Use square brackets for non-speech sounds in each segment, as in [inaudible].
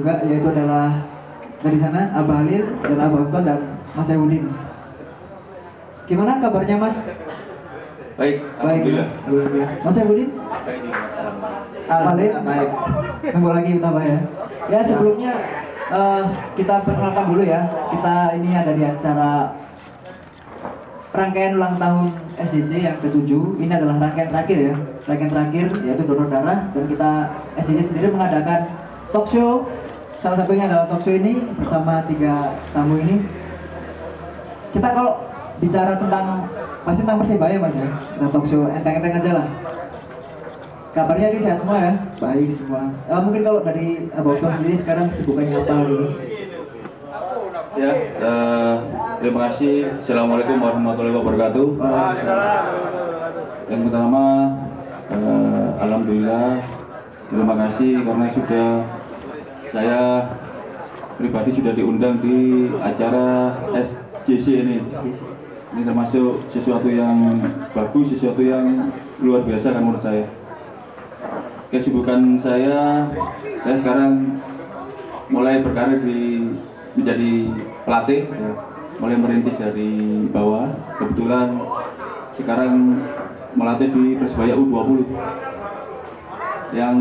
Juga yaitu adalah dari sana Abah Halil dan Abah Uston dan Mas Ewudin. Gimana kabarnya Mas? Baik, Baik. alhamdulillah. Mas. Alhamdulillah. Alhamdulillah. Baik. Nunggu lagi utama ya. Ya sebelumnya eh, kita perkenalkan dulu ya. Kita ini ada di acara rangkaian ulang tahun SJJ yang ke-7 ini adalah rangkaian terakhir ya rangkaian terakhir yaitu donor darah dan kita SJJ sendiri mengadakan talk show salah satunya adalah talk show ini bersama tiga tamu ini. Kita kalau bicara tentang pasti tentang persebaya mas ya? Talk show enteng-enteng aja lah. Kabarnya ini sehat semua ya? Baik semua. Eh, mungkin kalau dari Oston sendiri sekarang kesibukannya apa gitu Ya, eh, terima kasih. Assalamualaikum warahmatullahi wabarakatuh. Yang pertama, eh, alhamdulillah, terima kasih karena sudah saya pribadi sudah diundang di acara SJC ini. Ini termasuk sesuatu yang bagus, sesuatu yang luar biasa kan menurut saya. Kesibukan saya, saya sekarang mulai berkarir di menjadi pelatih ya. mulai merintis dari bawah kebetulan sekarang melatih di Persebaya U20 yang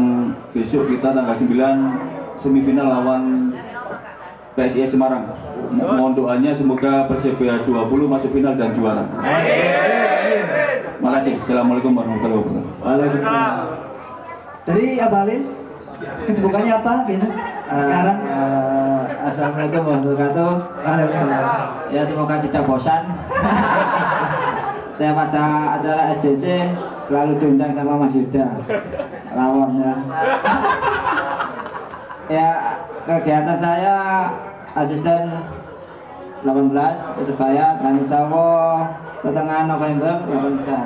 besok kita tanggal 9 semifinal lawan PSIS Semarang Mo- mohon doanya semoga Persebaya 20 masuk final dan juara Makasih. Assalamualaikum warahmatullahi wabarakatuh. Waalaikumsalam. Dari Abah Halil, kesibukannya apa gitu? Sekarang? Eh, Assalamualaikum warahmatullahi wabarakatuh. Waalaikumsalam. Ya semoga tidak bosan. [laughs] Saya pada acara SJC selalu diundang sama Mas Yuda. Lawon [laughs] ya. ya kegiatan saya asisten 18 Persebaya dan insya Allah pertengahan November akan bisa.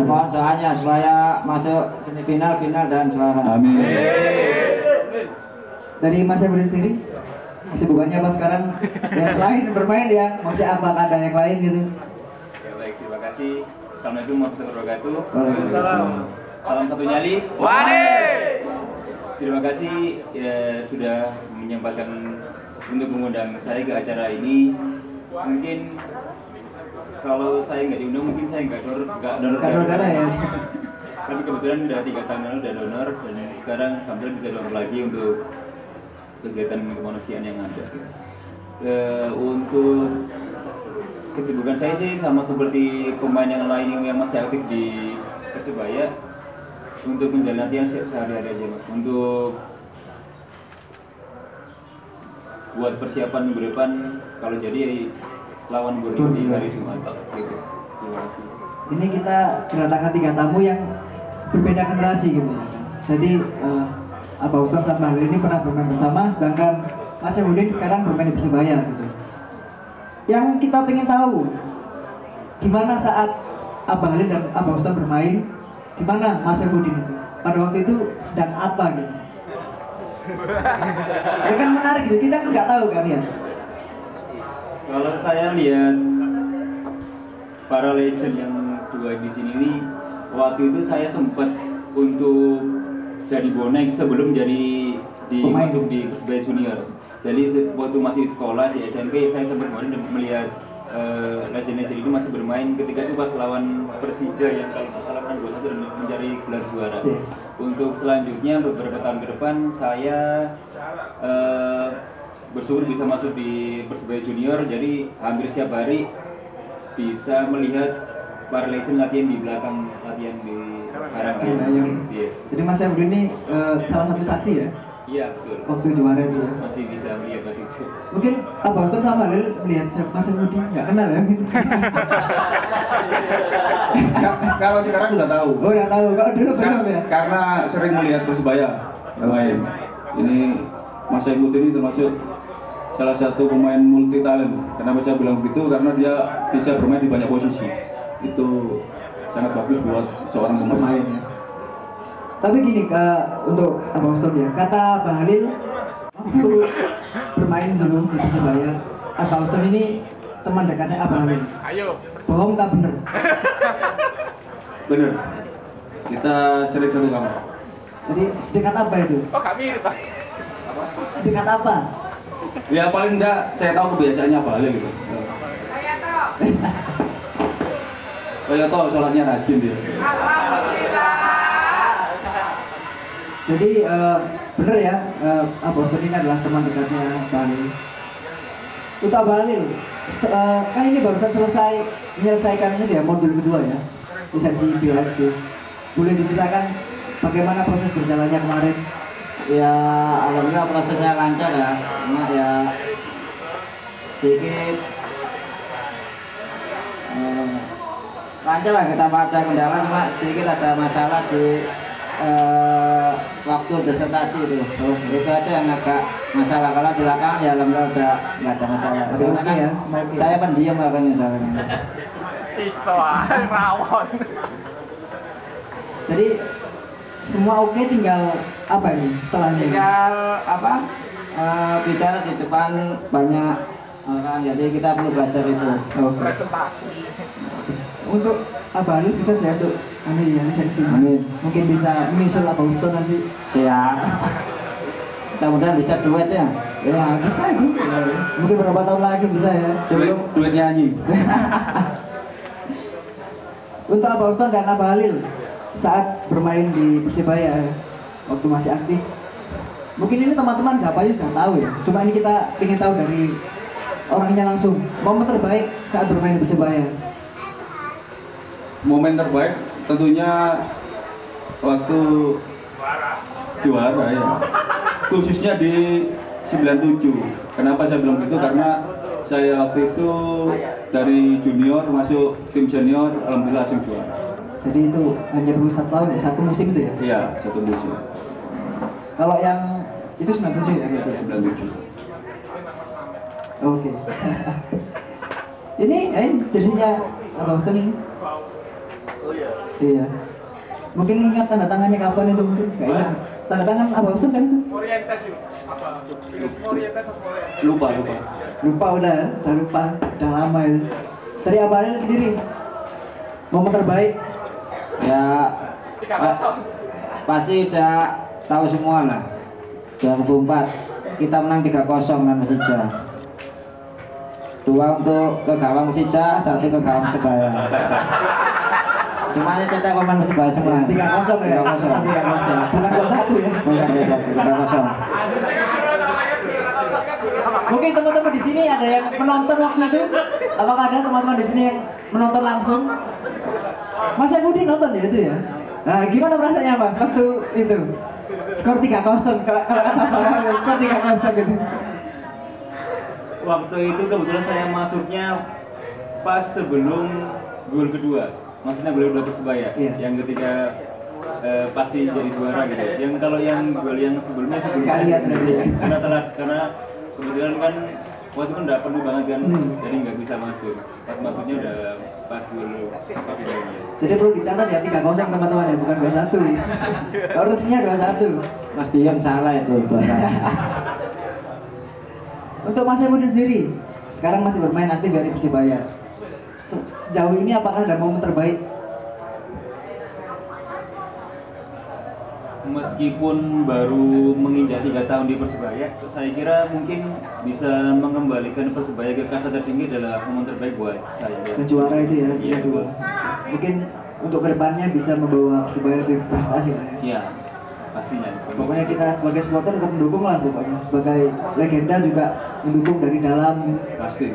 Mohon doanya supaya masuk semifinal, final dan juara. Amin. Dari Mas Ebrin sendiri, kesibukannya apa sekarang? Ya selain bermain ya, masih apakah ada yang lain gitu? Ya baik, terima kasih. Assalamualaikum warahmatullahi wabarakatuh. Waalaikumsalam. Salam satu nyali. Terima kasih ya, sudah menyempatkan untuk mengundang saya ke acara ini. Mungkin kalau saya nggak diundang, mungkin saya nggak donor, nggak donor darah ya? [laughs] Tapi kebetulan udah tiga tahun lalu udah donor dan sekarang alhamdulillah bisa donor lagi untuk kegiatan kemanusiaan yang ada. Eh, untuk kesibukan saya sih sama seperti pemain yang lain yang masih aktif di Persebaya untuk menjalani sehari-hari aja mas. Untuk buat persiapan minggu depan kalau jadi lawan Borneo di hari Jumat gitu. Terima kasih. Ini kita kedatangan tiga tamu yang berbeda generasi gitu. Jadi eh, Abah Uston sama Halil ini pernah bermain bersama, sedangkan Mas Ebudin sekarang bermain di Persebaya gitu. Yang kita pengen tahu, gimana saat Abah Halil dan Abah Uston bermain, gimana Mas Ebudin itu? Pada waktu itu sedang apa gitu? Ya kan menarik gitu, kita kan nggak tahu kan ya. kalau saya lihat para legend yang dua di sini ini waktu itu saya sempat untuk jadi bonek sebelum jadi di Pemain. masuk di Persebaya Junior. Jadi waktu masih sekolah di SMP saya sempat melihat eh, legend-legend itu masih bermain ketika itu pas lawan Persija yang kalau nggak salah kan 2-1 dan mencari gelar juara. Iya. Untuk selanjutnya beberapa tahun ke depan saya eh, bersyukur bisa masuk di Persebaya Junior jadi hampir setiap hari bisa melihat para legend latihan di belakang latihan di Karangayung. Karangayung. Iya. Jadi Mas Syafruddin ini eh, salah satu saksi ya Iya betul. waktu juara itu ya. Masih bisa melihat waktu itu. Mungkin Abang Ustaz sama Lil melihat Mas Syafruddin nggak kenal ya? Ka- [laughs] Kalau sekarang udah tahu. Oh ya tahu, kalau dulu Ka- belum ya. Karena sering melihat Persebaya main. Ini Mas Saimut ini termasuk salah satu pemain multi talent. Kenapa saya bilang begitu? Karena dia bisa bermain di banyak posisi. Itu sangat bagus buat seorang pemain. Pemain ya. Tapi gini ke untuk Abang Ustaz ya, kata Bang Halil waktu bermain dulu di Persebaya, Abang Ustaz ini teman dekatnya Abang Halil. Ayo. Bohong tak bener? Bener. Kita sering satu kamar. Jadi sedekat apa itu? Oh kami Pak. Sedekat apa? Ya paling enggak saya tahu kebiasaannya apa aja gitu. Kayak tau sholatnya rajin dia. Jadi eh, bener ya, eh, Abang Ustaz ini adalah teman dekatnya. Untuk Abang Halil, set- eh, kan ini barusan selesai menyelesaikan ini ya modul kedua ya, lisensi BLX Boleh diceritakan bagaimana proses berjalannya kemarin? ya alhamdulillah prosesnya lancar ya cuma ya sedikit eh, lancar lah kita ada kendala cuma sedikit ada masalah di eh, waktu disertasi itu oh, itu aja yang agak masalah kalau di belakang ya alhamdulillah udah nggak ada masalah Soalnya kan ya, saya pendiam makanya soalnya Iso rawon. Jadi semua oke tinggal apa ini setelahnya? tinggal apa eh, bicara di depan banyak orang jadi kita perlu belajar itu Oke. Presentasi. Untuk Abang Halil sukses ya untuk ini ya lisensi. Amin. Mungkin bisa menyusul Abang Ustaz nanti. siap mudah-mudahan bisa duet ya Ya bisa itu. Mungkin beberapa tahun lagi bisa ya. Duit, duit nyanyi. [laughs] Untuk Abang Ustaz dan Abang Halil saat bermain di Persibaya waktu masih aktif. Mungkin ini teman-teman siapa aja sudah tahu ya. Cuma ini kita ingin tahu dari orangnya langsung. Momen terbaik saat bermain di Persibaya. Momen terbaik tentunya waktu juara ya. Khususnya di 97. Kenapa saya bilang gitu? Karena saya waktu itu dari junior masuk tim senior, alhamdulillah langsung juara. Jadi itu hanya perlu satu tahun ya, satu musim itu ya. Iya, satu musim. Kalau yang itu 97 ya berarti ya. 97. Oke. [laughs] ini eh jersinya Abang Ustaz ini. Iya. Mungkin ingat tanda tangannya kapan itu mungkin? Gak ingat. Tanda tangan Abang Ustaz kan itu? Orientasi apa? Apa? Lupa, lupa. Lupa udah, udah lupa, udah lama itu. Dari Abang Halil sendiri, momen terbaik ya Tiga pa- kosong. pasti udah tahu semua lah 2004 kita menang 3-0 dan Persija dua untuk ke gawang Persija satu ke gawang Persebaya [laughs] semuanya cetak pemain Persebaya semua tiga kosong ya, 3-0 tiga kosong, bukan dua satu ya. bukan 2-1 3-0 Mungkin teman-teman di sini ada yang menonton waktu itu. Apakah ada teman-teman di sini yang menonton langsung? Mas Budi nonton ya itu ya. Nah, gimana perasaannya Mas waktu itu? Skor 3-0 kalau kalau kata Halil, skor 3-0 gitu. Waktu itu kebetulan saya masuknya pas sebelum gol kedua. Maksudnya gol kedua Persebaya. Iya. Yang ketika eh, pasti jadi juara gitu. Yang kalau yang gol yang sebelumnya sebelumnya Nggak ya? [laughs] karena telat karena kebetulan kan waktu itu udah penuh banget kan, Hmm. jadi nggak bisa masuk. Pas masuknya udah pas finalnya. Jadi perlu dicatat ya 3-0 teman-teman ya, bukan 2-1. Harusnya 2-1. Mas Dion salah itu bahasa. [laughs] Untuk Mas Ebudin sendiri, sekarang masih bermain aktif dari Persibaya. Se- Sejauh ini apakah ada momen terbaik? Meskipun baru menginjak tiga tahun di Persebaya, saya kira mungkin bisa mengembalikan Persebaya ke kasta tertinggi adalah momen terbaik buat saya. Ke juara itu ya, Iya, kedua. Mungkin untuk ke depannya bisa membawa Persibaya lebih prestasi lah ya. Iya. pastinya Pokoknya kita sebagai supporter tetap mendukung lah pokoknya. Sebagai legenda juga mendukung dari dalam. pasti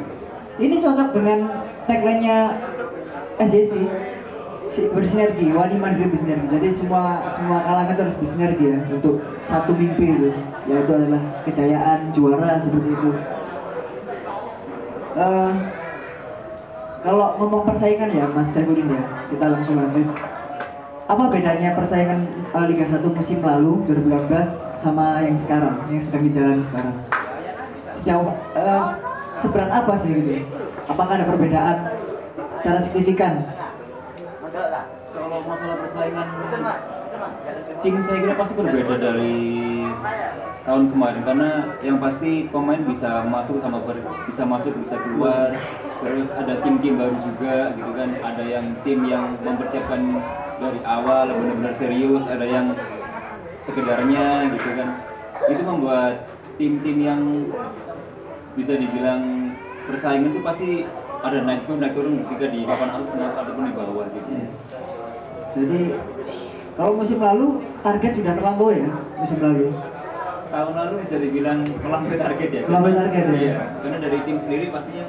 Ini cocok dengan tagline-nya SJC si- bersinergi, wani mandiri bersinergi. Jadi semua semua kalangan itu harus bersinergi ya untuk satu mimpi itu, yaitu adalah kejayaan juara seperti itu. Eh, kalau ngomong persaingan ya Mas Saifuddin ya, kita langsung lanjut. Apa bedanya persaingan eh, Liga 1 musim lalu 2018 sama yang sekarang, yang sedang dijalani sekarang? Sejauh eh, seberat apa sih gitu? Apakah ada perbedaan secara signifikan? kalau masalah persaingan tim saya kira pasti berbeda dari tahun kemarin. Karena yang pasti pemain bisa masuk sama ber- bisa masuk bisa keluar. Terus ada tim-tim baru juga gitu kan. Ada yang tim yang mempersiapkan dari awal benar-benar serius. Ada yang sekedarnya gitu kan. Itu membuat tim-tim yang bisa dibilang persaingan itu pasti ada naik turun naik turun ketika di papan atas ataupun di bawah gitu Jadi kalau musim lalu target sudah terlampaui ya musim lalu. tahun lalu bisa dibilang melampaui target ya Melampaui target ya? iya karena dari tim sendiri pastinya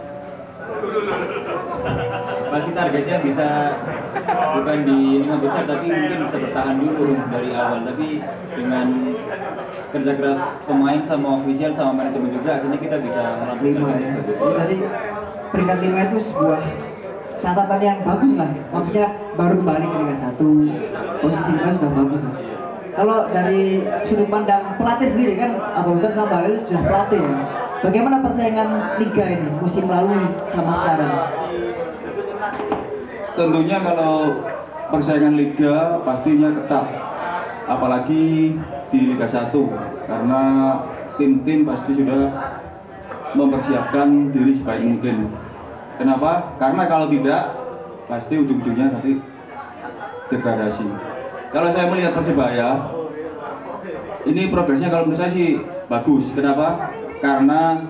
pasti targetnya bisa bukan di lima besar tapi mungkin bisa bertahan dulu dari awal tapi dengan kerja keras pemain sama ofisial sama manajemen juga akhirnya kita bisa Lima ya. tersebut Oh, Jadi peringkat lima itu sebuah catatan yang bagus lah. Maksudnya baru kembali ke Liga 1 posisi lima sudah bagus lah. Kalau dari sudut pandang pelatih sendiri kan Abu Besar sama Balil sudah pelatih ya. Bagaimana persaingan liga ini musim lalu sama sekarang? tentunya kalau persaingan liga pastinya ketat apalagi di Liga 1 karena tim-tim pasti sudah mempersiapkan diri sebaik mungkin kenapa? karena kalau tidak pasti ujung-ujungnya nanti degradasi kalau saya melihat Persebaya ini progresnya kalau menurut saya sih bagus kenapa? Karena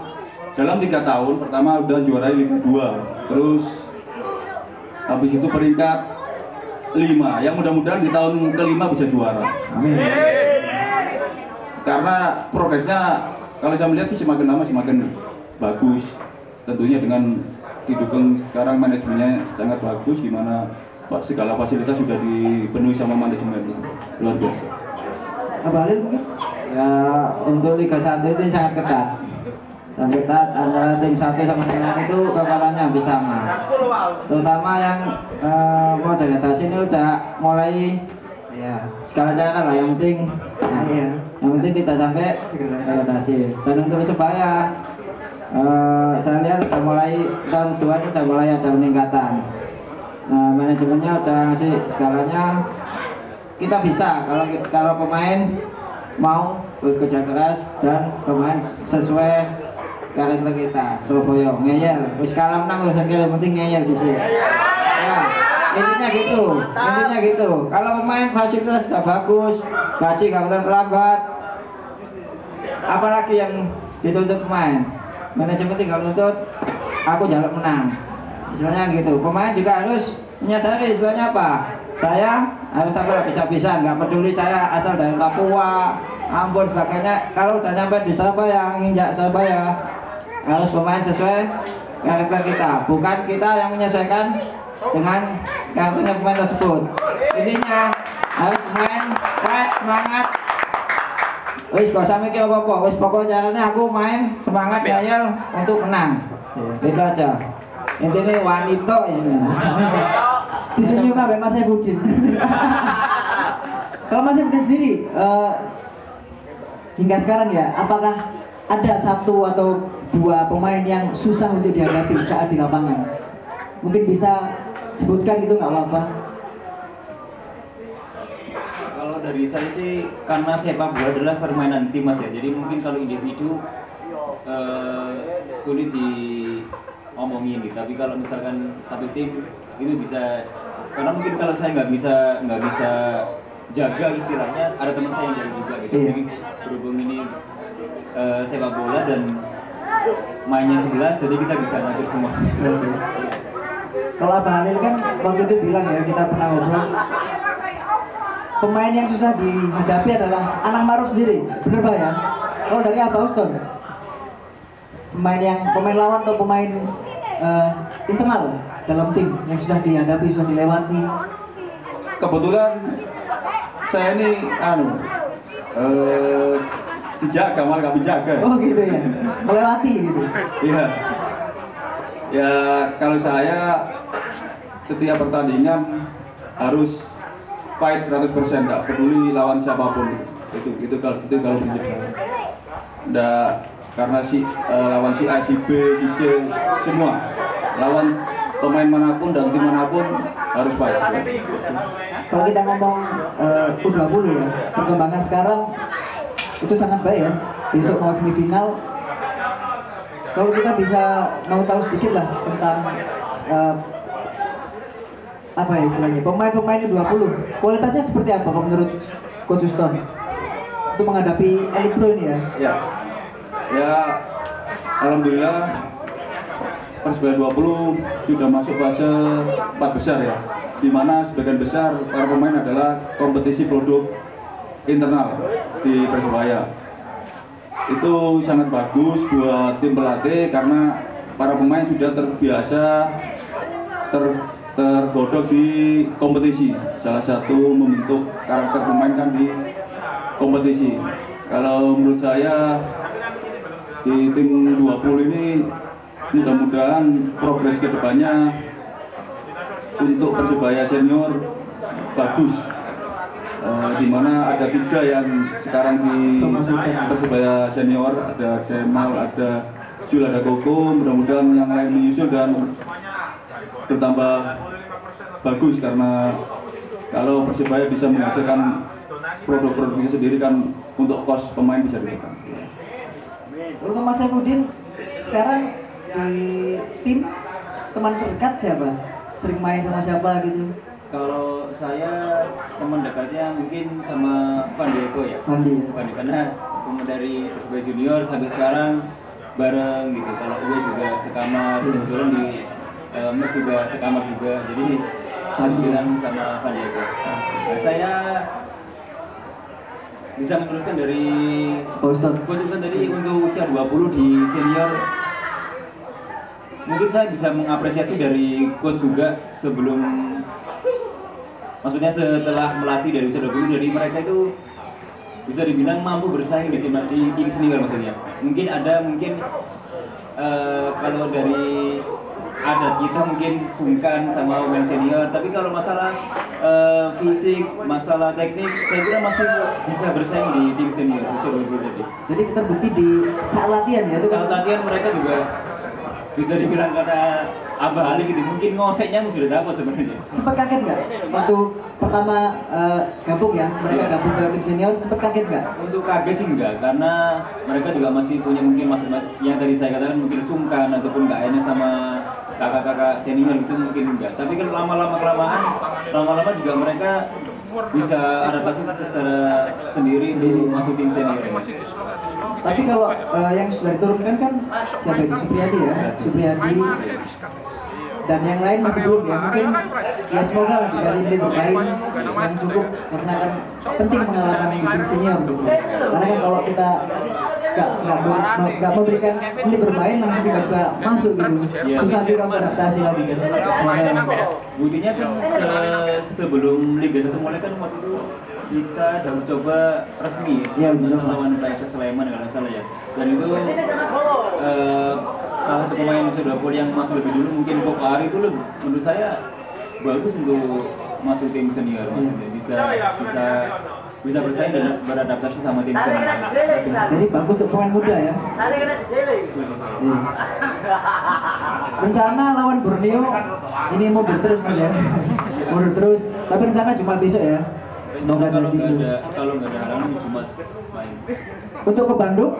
dalam tiga tahun pertama udah juara Liga 2 terus habis itu peringkat 5 yang mudah-mudahan di tahun kelima bisa juara Amin. karena progresnya kalau saya melihat sih semakin lama semakin bagus tentunya dengan didukung sekarang manajemennya sangat bagus di mana segala fasilitas sudah dipenuhi sama manajemen luar biasa Abu Balil mungkin? Ya untuk Liga 1 itu sangat ketat. Sangat ketat antara tim satu sama tim lain itu kepalanya habis sama. Terutama yang eh, modernisasi ini udah mulai Iya. skala cara lah yang penting Nah, iya. yang penting tidak sampai degradasi dan untuk Persebaya eh, saya lihat udah mulai tahun dua ini udah mulai ada peningkatan nah, manajemennya udah ngasih skalanya kita bisa kalau kalau pemain mau bekerja keras dan pemain sesuai karakter kita Surabaya. Ngeyel. Wis kalah menang urusan penting ngeyel di sini ya. Intinya gitu. Intinya gitu. Kalau pemain fasilitas sudah bagus gaji bakal terlambat apalagi yang dituntut pemain. Manajemen tinggal tuntut aku jaluk menang. Istilahnya gitu. Pemain juga harus menyadari istilahnya apa. Saya harus tampil bisa-bisa nggak peduli saya asal dari Papua Ambon sebagainya. Kalau udah nyampe di Surabaya nginjak Surabaya harus pemain sesuai karakter kita bukan kita yang menyesuaikan dengan karakternya pemain tersebut intinya harus pemain kayak semangat Wis gak usah mikir apa-apa, wis pokoknya jalannya aku main semangat ngayal untuk menang. Itu aja. Intinya wanita ini. [laughs] Disenyum sampai Mas Saifuddin. [laughs] Kalau Mas Saifuddin sendiri eh, hingga sekarang ya, apakah ada satu atau dua pemain yang susah untuk dihadapi saat di lapangan? Mungkin bisa sebutkan gitu nggak apa-apa. Kalau dari saya sih karena sepak bola adalah permainan tim mas ya. Jadi mungkin kalau individu eh, sulit diomongin gitu. Tapi kalau misalkan satu tim itu bisa karena mungkin kalau saya nggak bisa nggak bisa jaga istilahnya ada teman saya yang jaga juga gitu. Iya. Jadi berhubung ini eh, sepak bola dan mainnya 11 jadi kita bisa ngatur semua. Kalau Abah Halil kan waktu itu bilang ya kita pernah ngobrol pemain yang susah dihadapi adalah Anang Maruf sendiri. Bener Pak ya? Kalau dari apa Uston? Pemain yang pemain lawan atau pemain eh, internal dalam tim yang susah dihadapi, susah dilewati. kebetulan saya ini anu eh dijaga malah nggak dijaga. Oh gitu ya, melewati gitu. iya. Ya kalau saya setiap pertandingan harus fight 100% nggak peduli lawan siapa pun. Itu itu kalau itu kalau prinsip saya. Nggak karena si eh, lawan si A si B si C semua. Lawan pemain mana pun dan tim mana pun harus fight. Kalau kita ngomong eh, U20 ya, perkembangan sekarang itu sangat baik ya. Besok mau semifinal. Kalau kita bisa mau tahu sedikit lah tentang eh, apa ya istilahnya? Pemain-pemain U20 kualitasnya seperti apa kalau menurut Coach Uston untuk menghadapi Elite Pro ini ya? Ya, ya Alhamdulillah Persebaya 20 sudah masuk fase 4 besar ya. Di mana sebagian besar para pemain adalah kompetisi produk internal di Persebaya. Itu sangat bagus buat tim pelatih karena para pemain sudah terbiasa ter tergodok di kompetisi. Salah satu membentuk karakter pemain kan di kompetisi. Kalau menurut saya di tim 20 ini mudah-mudahan progres ke depannya untuk persebaya senior bagus Eh, di mana ada tiga yang sekarang di persebaya senior ada Cemal ada Jul ada Koko. Mudah-mudahan yang lain menyusul dan bertambah bagus karena kalau persebaya bisa menghasilkan produk-produknya sendiri kan untuk kos pemain bisa ditekan. untuk Mas Saifuddin sekarang di tim teman terdekat siapa? Sering main sama siapa gitu Kalau saya teman dekatnya mungkin sama Van Diego ya. Fandi ya? Van Diego, karena teman dari Persebaya Junior sampai sekarang bareng gitu. Kalau gue juga sekamar, kebetulan di eh, Mes juga sekamar juga. Jadi bilang sama Van Diego. Nah, saya bisa meneruskan dari Ustadz Coach Usan tadi untuk usia 20 di senior mungkin saya bisa mengapresiasi dari coach juga sebelum maksudnya setelah melatih dari usia 20 dari mereka itu bisa dibilang mampu bersaing di tim di tim senior maksudnya. Mungkin ada mungkin eh, kalau dari ada kita mungkin sungkan sama pemain senior. Tapi kalau masalah eh, fisik masalah teknik saya kira masih bisa bersaing di tim senior usia 20 tadi. Jadi terbukti di saat latihan ya itu saat latihan mereka juga bisa dibilang kata Abah Ali gitu mungkin ngoseknya sudah dapat sebenarnya. Sempat kaget nggak? Waktu pertama eh, gabung ya mereka gabung ke tim senior sempat kaget nggak? Untuk kaget sih enggak karena mereka juga masih punya mungkin masing yang tadi saya katakan mungkin sungkan ataupun nggak enak sama kakak-kakak senior gitu mungkin enggak tapi kan lama-lama kelamaan lama-lama juga mereka bisa adaptasi secara sendiri untuk masuk tim senior tapi kalau eh, yang sudah diturunkan kan siapa itu? Supriyadi ya? Supriyadi. Dan yang lain masih belum ya? Mungkin ya semoga lah dikasih bermain yang cukup karena kan penting pengalaman di tim senior gitu. Karena kan kalau kita nggak nggak ber- nggak memberikan menit bermain langsung tiba-tiba masuk gitu. Susah juga untuk adaptasi lagi kan Semoga- Buktinya kan se- sebelum Liga 1 mulai kan waktu itu kita udah mencoba resmi Iya, coba. lawan PSS Sleman kalau salah ya. Dan itu eh, salah satu pemain usia 20 yang masuk lebih dulu mungkin Koko Ari itu lebih, menurut saya bagus untuk masuk tim senior maksudnya bisa bisa bisa bersaing dan beradaptasi sama tim jadi bagus untuk pemain muda ya Iya. rencana lawan Borneo ini mundur terus mas ya mundur terus tapi rencana cuma besok ya semoga kalau jadi nggak ada kalau nggak ada halangan Jumat main. untuk ke Bandung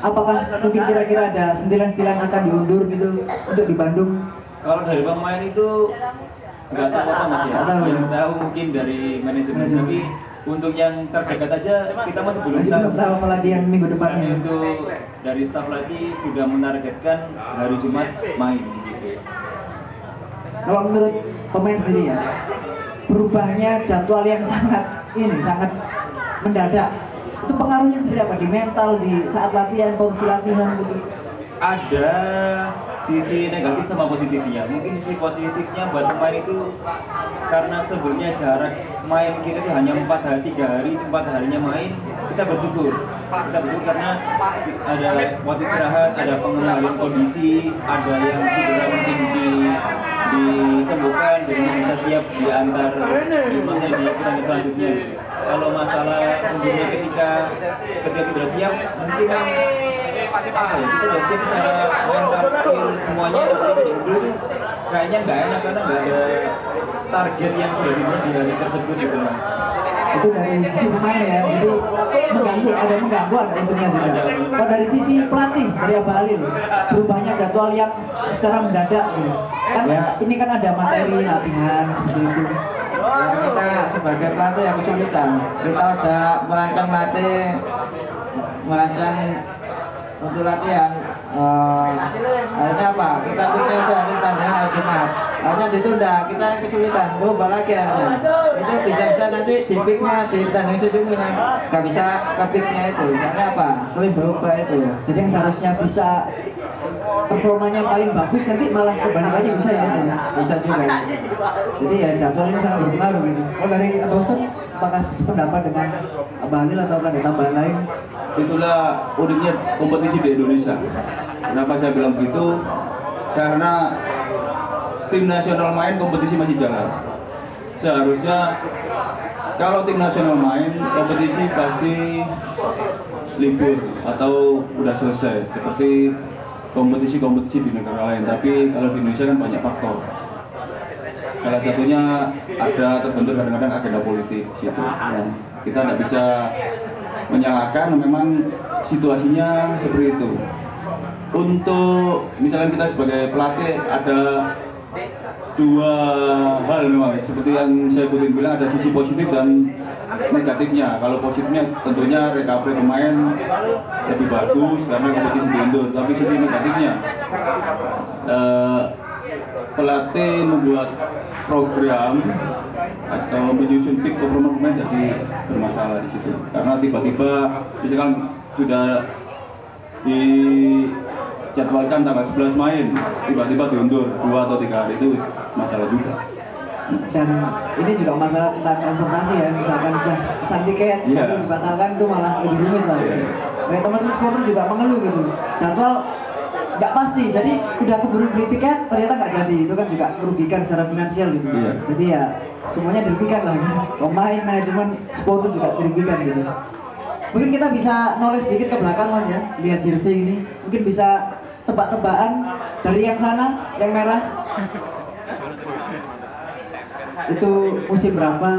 apakah mungkin kira-kira ada sentilan-sentilan akan diundur gitu untuk di Bandung Kalau dari pemain itu nggak tahu apa mas ya. Nggak tahu. Yang tahu mungkin dari manajemen Manajemen. tapi untuk yang terdekat aja kita masih belum masih belum tahu apalagi yang minggu depannya. Untuk dari staff latih sudah menargetkan hari Jumat main gitu. kalau menurut pemain sendiri ya berubahnya jadwal yang sangat ini sangat mendadak. Itu pengaruhnya seperti apa? Di mental di saat latihan kondisi latihan gitu? Ada sisi negatif sama positifnya. Mungkin sisi positifnya buat pemain itu karena sebelumnya jarak main kita itu hanya empat hari, tiga hari, itu empat harinya main, kita bersyukur. Kita bersyukur karena ada waktu istirahat, ada pengenalan kondisi, ada yang cedera mungkin di disembuhkan jadi bisa siap di antar di pertandingan selanjutnya. Kalau masalah ketika ketika kita siap mungkin apa udah siap secara mental skill semuanya tapi tuh kayaknya nggak enak karena nggak ada target yang sudah dibuat di hari tersebut gitu loh itu dari sisi pemain ya jadi mengganggu ada mengganggu ada untungnya juga kalau dari sisi pelatih dari Abah Alil berubahnya jadwal yang secara mendadak gitu. kan Ya. ini kan ada materi latihan seperti itu Ya, kita sebagai pelatih yang kesulitan. Kita udah merancang latih, merancang untuk latihan. Eh, akhirnya apa? Kita pikir hari tandingan hari Jumat. Akhirnya ditunda. Kita yang kesulitan. Berubah lagi akhirnya. Itu bisa-bisa nanti di picknya di tandingan sejumlahnya nggak bisa ke picknya itu. Karena apa? Sering berubah itu. jadi yang seharusnya bisa performanya paling bagus nanti malah kebalik aja bisa ya Bisa juga. jadi ya jadwal ini sangat berpengaruh gitu kalau dari Ustaz apakah sependapat dengan Alil atau ada tambahan lain Itulah uniknya kompetisi di Indonesia. Kenapa saya bilang begitu? Karena tim nasional main kompetisi masih jalan. Seharusnya kalau tim nasional main kompetisi pasti libur atau udah selesai seperti kompetisi-kompetisi di negara lain. Tapi kalau di Indonesia kan banyak faktor. Salah satunya ada terbentur kadang-kadang agenda politik gitu. Kita tidak bisa menyalahkan memang situasinya seperti itu. Untuk misalnya kita sebagai pelatih ada dua hal memang seperti yang saya Putin bilang ada sisi positif dan negatifnya. Kalau positifnya tentunya recovery pemain lebih bagus karena kompetisi diundur. Tapi sisi negatifnya eh, pelatih membuat program atau menyusun performance pemain jadi bermasalah di situ. Karena tiba-tiba misalkan sudah dijadwalkan tanggal 11 main tiba-tiba diundur dua atau tiga hari itu masalah juga. Dan ini juga masalah tentang transportasi ya misalkan sudah pesan tiket lalu dibatalkan itu malah lebih rumit lah. Dari teman-teman supporter juga mengeluh gitu. Jadwal nggak pasti. Jadi udah keburu beli tiket ternyata nggak jadi. Itu kan juga merugikan secara finansial gitu. Iya. jadi ya semuanya dirugikan lah. Gitu. pemain manajemen supporter juga dirugikan gitu. Mungkin kita bisa knowledge sedikit ke belakang mas ya. Lihat jersey ini. Mungkin bisa tebak-tebakan dari yang sana yang merah. Itu musim berapa?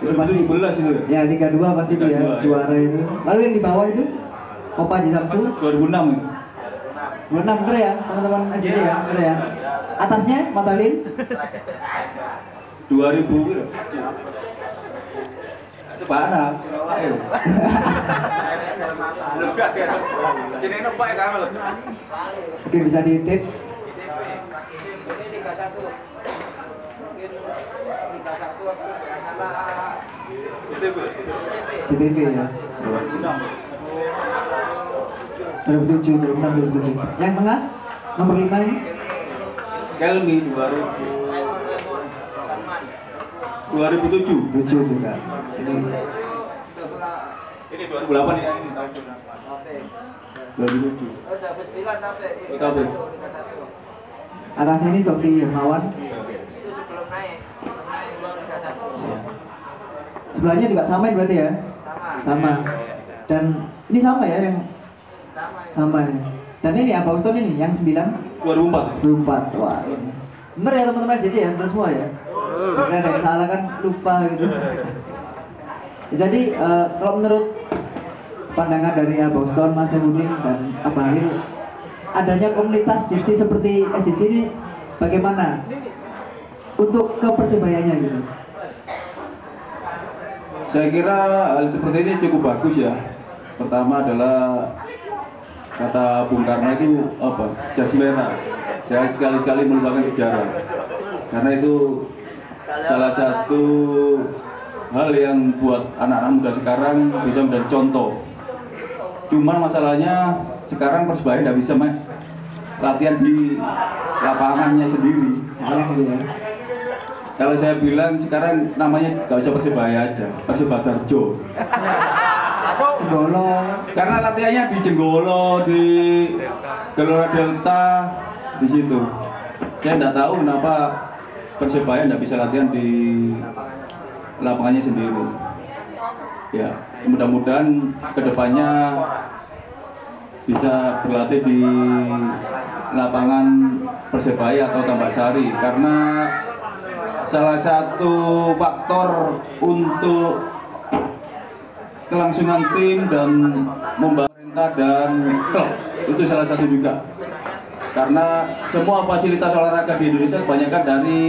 Itu pasti 2017 itu. Ya 32 pasti itu ya 32, ya. juara itu. Lalu yang di bawah itu Opa Haji Samsu 2006 itu. 26 bener ya teman-teman SJD ya bener ya. Atasnya Matalin 2000 gitu. itu parah mungkin bisa ditip. CTV ya 2007 2006 2007 yang tengah nomor 5 ini? Kelmi 2000 2007 7 juga. Ini. Ini 2008 ya ini tahun 2007 PKB atasnya ini Sofi Hermawan. Sebelahnya juga sama berarti ya? Sama. Dan ini sama ya yang sama ya dan ini apa Uston ini? Yang 9 2004 24 wah bener ya teman-teman? JJ ya bener semua ya? Karena ada yang salah kan? Lupa gitu. [laughs] Jadi eh, kalau menurut pandangan dari Abah Uston, Mas Emudin dan Abah Halil adanya komunitas jersey seperti SJC ini bagaimana untuk ke gitu? Saya kira hal seperti ini cukup bagus ya. Pertama adalah kata Bung Karno itu apa? Jas merah. Jangan sekali-sekali melupakan sejarah. karena itu salah satu hal yang buat anak-anak muda sekarang bisa menjadi contoh. Cuman masalahnya sekarang persebaya tidak bisa main latihan di lapangannya sendiri. gitu ya Kalau saya bilang sekarang namanya nggak usah persebaya aja, persebaya Darjo. Cegolo Karena latihannya di Jenggolo, di Gelora Delta, di situ. Saya nggak tahu kenapa Persebaya nggak bisa latihan di lapangannya sendiri. Ya, mudah-mudahan ke depannya bisa berlatih di lapangan Persebaya atau Tambak Sari karena salah satu faktor untuk kelangsungan tim dan pemerintah dan klub itu salah satu juga karena semua fasilitas olahraga di Indonesia kebanyakan dari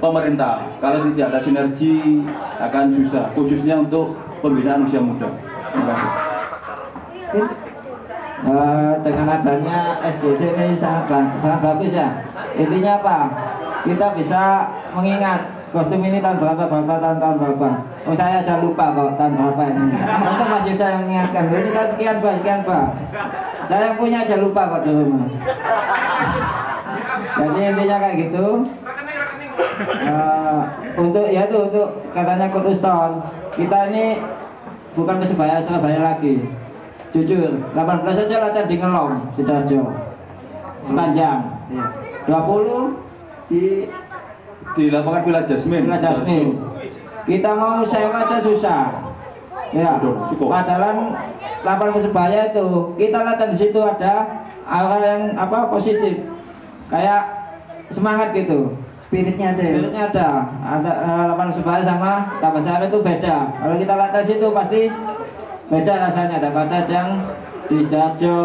pemerintah kalau tidak ada sinergi akan susah khususnya untuk pembinaan usia muda terima kasih Eh, dengan adanya SDC ini sangat sangat bagus ya. Intinya apa? Kita bisa mengingat kostum ini tahun berapa berapa tahun tahun berapa. Oh saya aja lupa kok tahun berapa ini. Untuk Mas Yuda yang mengingatkan. Ini kan sekian pak sekian pak. Saya punya aja lupa kok di rumah. Jadi intinya kayak gitu. Eh, untuk ya itu untuk katanya Uston kita ini bukan persebaya Surabaya lagi jujur 18 saja latihan di ngelong Sidoarjo sepanjang Iya. 20 di di lapangan Villa Jasmine. Villa Jasmine. Kita mau sewa aja susah. Ya padahal lapangan persebaya itu kita latihan di situ ada aura yang apa positif. Kayak semangat gitu. Spiritnya ada ya? Spiritnya ada, ada eh, lapangan persebaya sama Tabasari itu beda. Kalau kita latihan situ pasti beda rasanya. Daripada yang di Sidoarjo,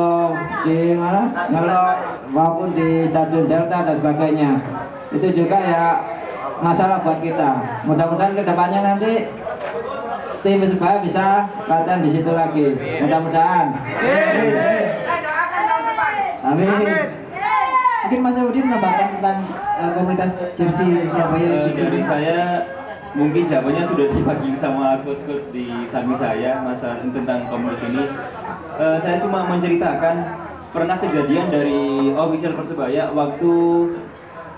di mana? Ngelok maupun di Stadion Delta dan sebagainya. Itu juga ya masalah buat kita. Mudah-mudahan ke depannya nanti tim persebaya bisa latihan di situ lagi. Mudah-mudahan. Amin. mungkin Mas Yahudi menambahkan tentang eh, komunitas jersey Surabaya Eh, jersey dari ini. saya mungkin jawabannya sudah dibagi sama coach-coach di samping saya masa tentang komunitas ini. Eh, saya cuma menceritakan pernah kejadian dari official persebaya waktu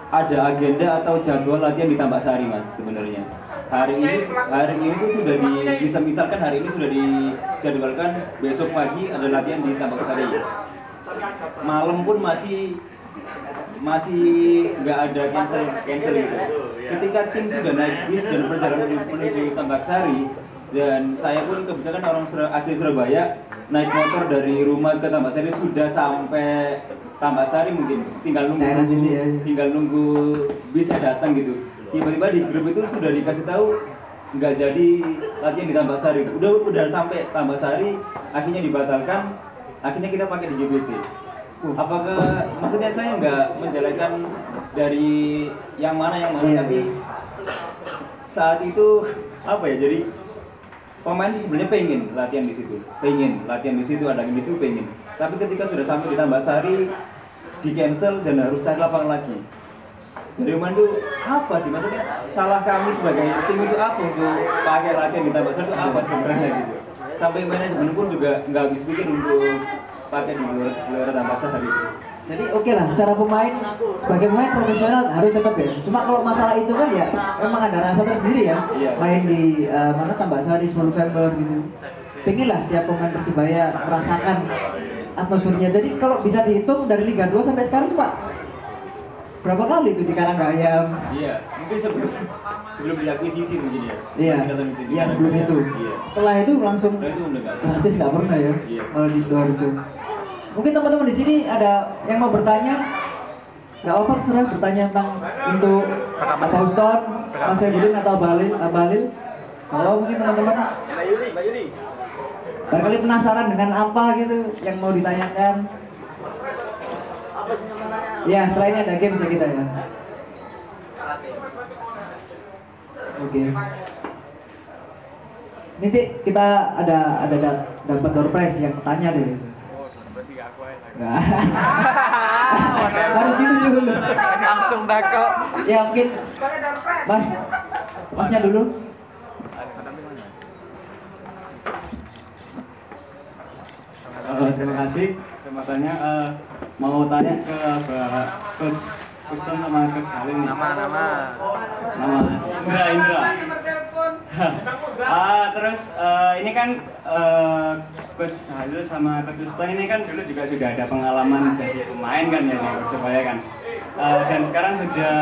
ada agenda atau jadwal latihan di Tambak Sari mas sebenarnya. Hari ini hari ini tuh sudah di bisa misalkan hari ini sudah dijadwalkan besok pagi ada latihan di Tambak Sari. Malam pun masih masih nggak ada cancel cancel gitu. Ketika tim sudah naik bis dan perjalanan menuju, Tambak Sari dan saya pun kebetulan orang asli Surabaya naik motor dari rumah ke Tambak Sari sudah sampai Tambak Sari mungkin tinggal nunggu Daerah sini ya. tinggal nunggu bisnya datang gitu. Tiba-tiba di grup itu sudah dikasih tahu nggak jadi latihan di Tambak Sari. Udah udah sampai Tambak Sari akhirnya dibatalkan. Akhirnya kita pakai di GBT. Apakah maksudnya saya nggak menjalankan dari yang mana yang mana Iya. tapi saat itu apa ya jadi pemain itu sebenarnya pengen latihan di situ pengen latihan di situ ada di situ pengen tapi ketika sudah sampai di Tambak Sari di cancel dan harus cari lapangan lagi jadi pemain itu apa sih maksudnya salah kami sebagai tim itu apa untuk pakai latihan di Tambak Sari itu apa sebenarnya gitu sampai manajemen pun juga nggak habis pikir untuk pakai di luar luar Tambak Sari itu Jadi oke lah, secara pemain sebagai pemain profesional harus tetap ya. Cuma kalau masalah itu kan ya memang ada rasa tersendiri ya. Iya. Main di eh, mana Tambak Sari, 10 November gitu. Pengen lah setiap pemain Persibaya merasakan atmosfernya. Jadi kalau bisa dihitung dari Liga 2 sampai sekarang cuma berapa kali itu di Karanggayam? iya mungkin sebelum sebelum diakuisisi mungkin ya Iya. Iya sebelum itu. iya Setelah itu langsung Setelah itu nggak gratis nggak pernah ya. Iya. Malah di Sidoarjo. Mungkin teman-teman di sini ada yang mau bertanya? Gak apa-apa terserah bertanya tentang untuk apa Uston, Mas Ebudin atau Balil, Balil. Kalau mungkin teman-teman barangkali penasaran dengan apa gitu yang mau ditanyakan. Ya setelah ini ada game ya kita ya. Oke. Nanti kita ada ada da- dapat door prize yang tanya deh. Nah. [laughs] Harus gitu dulu. langsung takut. Ya mungkin Mas, Masnya dulu. Eh, terima kasih kesempatannya. Eh, mau tanya ke Mbak Coach Kuston sama Coach Halim. Nama nama. Nama Indra Indra. ah, terus eh, ini kan eh, Coach Halil sama Coach Kuston ini kan dulu juga sudah ada pengalaman jadi pemain kan ya di Persebaya kan. Eh, dan sekarang sudah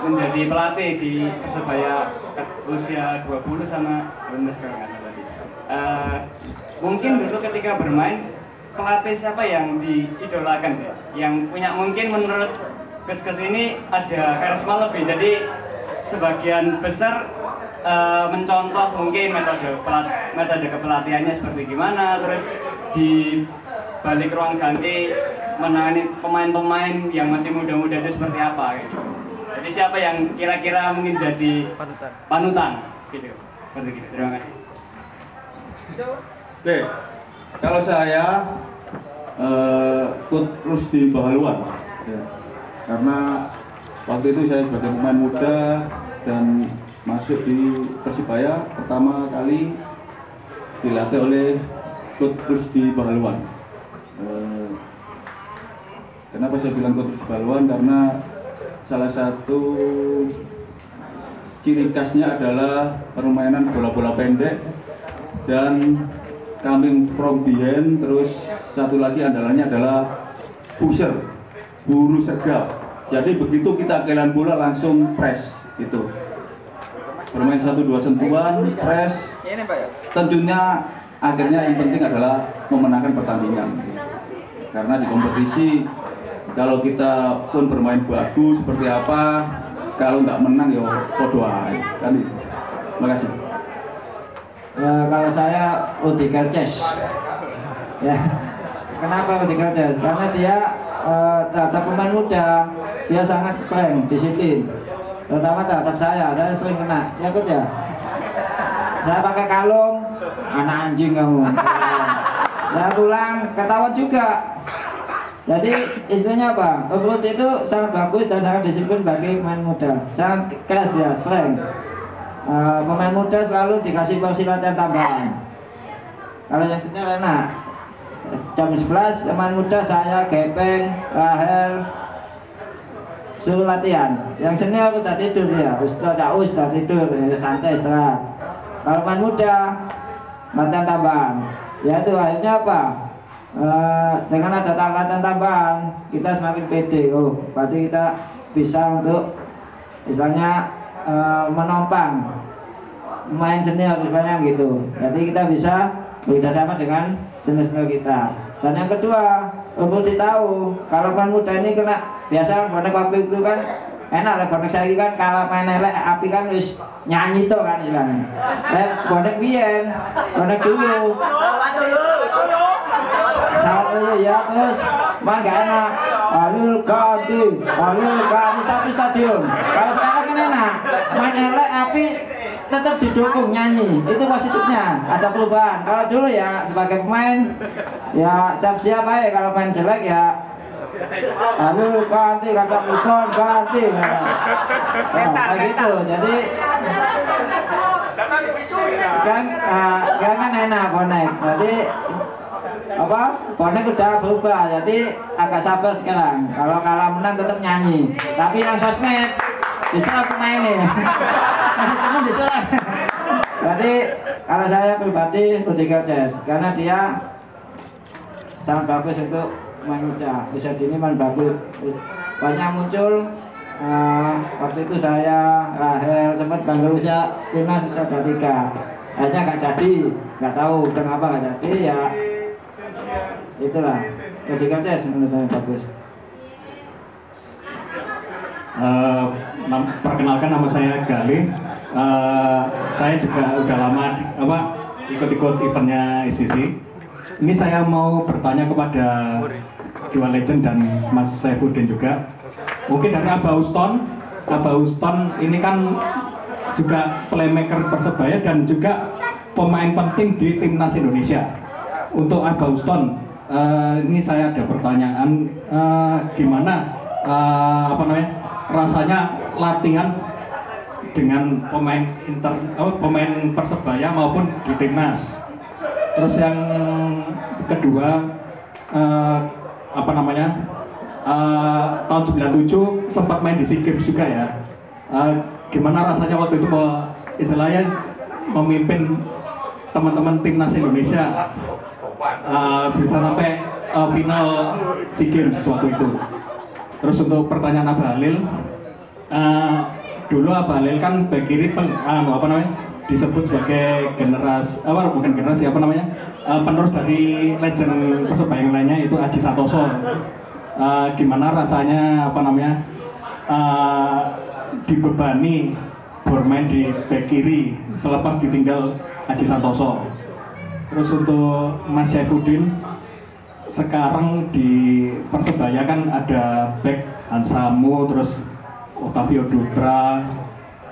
menjadi pelatih di Persebaya ke- usia 20 sama 19 sekarang kan tadi. Eh, mungkin dulu ketika bermain pelatih siapa yang diidolakan sih? Yang punya mungkin menurut coach coach ini ada karisma lebih. Jadi sebagian besar eh, mencontoh mungkin metode pelat metode kepelatihannya seperti gimana, terus di balik ruang ganti menangani pemain-pemain yang masih muda-muda itu seperti apa gitu. Jadi siapa yang kira-kira mungkin jadi Panutan. panutan gitu. Seperti gitu. Terima kasih. Oke, kalau saya eh Coach Rusdi Bahaluan, ya. karena waktu itu saya sebagai pemain muda dan masuk di Persibaya pertama kali dilatih oleh Coach Rusdi Bahaluan. Eh, kenapa saya bilang Coach Rusdi Bahaluan? Karena salah satu ciri khasnya adalah permainan bola-bola pendek dan coming from behind terus satu lagi andalannya adalah pusher buru sergap. Jadi begitu kita kehilangan bola langsung press gitu. Bermain satu dua sentuhan press. Ya. tentunya akhirnya yang penting adalah memenangkan pertandingan. Karena di kompetisi kalau kita pun bermain bagus seperti apa kalau nggak menang ya podo ae. kan itu. Terima Eh, kalau saya Udi Kerces. Ya. Kenapa Udi Kerces? Karena dia terhadap pemain muda dia sangat strength disiplin. Terutama terhadap saya saya sering kena. Ya kerja saya pakai kalung anak anjing kamu. Saya pulang ketahuan juga. Jadi istilahnya apa? Obrut itu sangat bagus dan sangat disiplin bagi pemain muda. Sangat keras dia, strength. Eh, pemain muda selalu dikasih porsi latihan tambahan. Kalau yang senior enak. Jam 11 pemain muda saya Gepeng, Rahel suruh latihan. Yang senior udah tidur dia, Ustaz Caus udah tidur, ya, santai istirahat. Kalau pemain muda latihan tambahan. Ya itu akhirnya apa? Eh, dengan ada latihan tambahan kita semakin pede. Oh, berarti kita bisa untuk misalnya eh, menompang main senior istilahnya gitu. Jadi kita bisa bekerjasama dengan senior-senior kita. Dan yang kedua, untuk ditahu kalau pemain muda ini kena biasa bonek waktu itu kan enak lah bonek saya kan kalau main elek api kan wis nyanyi tuh kan istilahnya. Eh bonek biyen, bonek dulu. Sama ya terus main gak enak. Alul ganti, alul ganti satu stadion. Kalau enak, main elek api tetap didukung nyanyi. Itu positifnya. Ada perubahan. Kalau dulu ya sebagai pemain ya siap-siap aja. Kalau main jelek ya lalu ganti kata Buton ganti. Nah, kayak gitu. jadi sekarang ah, sekarang kan enak bonek jadi apa? Bonek udah berubah jadi agak sabar sekarang. Kalau kalah menang tetap nyanyi. Tapi yang sosmed diserang pemainnya. [laughs] Cuma diserang jadi kalau saya pribadi Rudiger Jazz karena dia sangat bagus untuk main muda. Bisa dini main bagus. Banyak muncul eh, waktu itu saya Rahel sempat bangga usia timnas usia 23 akhirnya gak jadi. Nggak tahu kenapa gak jadi ya itulah Rudiger Jazz menurut saya bagus nam- perkenalkan nama saya Galih. Eh, saya juga udah lama apa ikut-ikut eventnya ICC. Ini saya mau bertanya kepada Dewa Legend dan Mas Saifuddin juga. Mungkin dari Abah Uston. Abah Uston ini kan juga playmaker Persebaya dan juga pemain penting di timnas Indonesia. Untuk Abah Uston, eh, ini saya ada pertanyaan eh, gimana eh, apa namanya rasanya latihan dengan pemain inter oh, pemain persebaya maupun di timnas. Terus yang kedua eh, apa namanya eh, tahun 97 sempat main di SEA Games juga ya. Eh, gimana rasanya waktu itu istilahnya memimpin teman-teman timnas Indonesia eh, bisa sampai eh, final SEA Games waktu itu. Terus untuk pertanyaan Abah Halil eh, dulu Abah Halil kan back kiri peng, anu, apa namanya disebut sebagai generasi apa bukan generasi apa namanya eh, penerus dari legend persebaya yang lainnya itu Aji Santoso. Eh, gimana rasanya apa namanya eh, dibebani bermain di back kiri selepas ditinggal Aji Santoso terus untuk Mas Syafuddin sekarang di Persebaya kan ada back Hansamu terus Otavio Dutra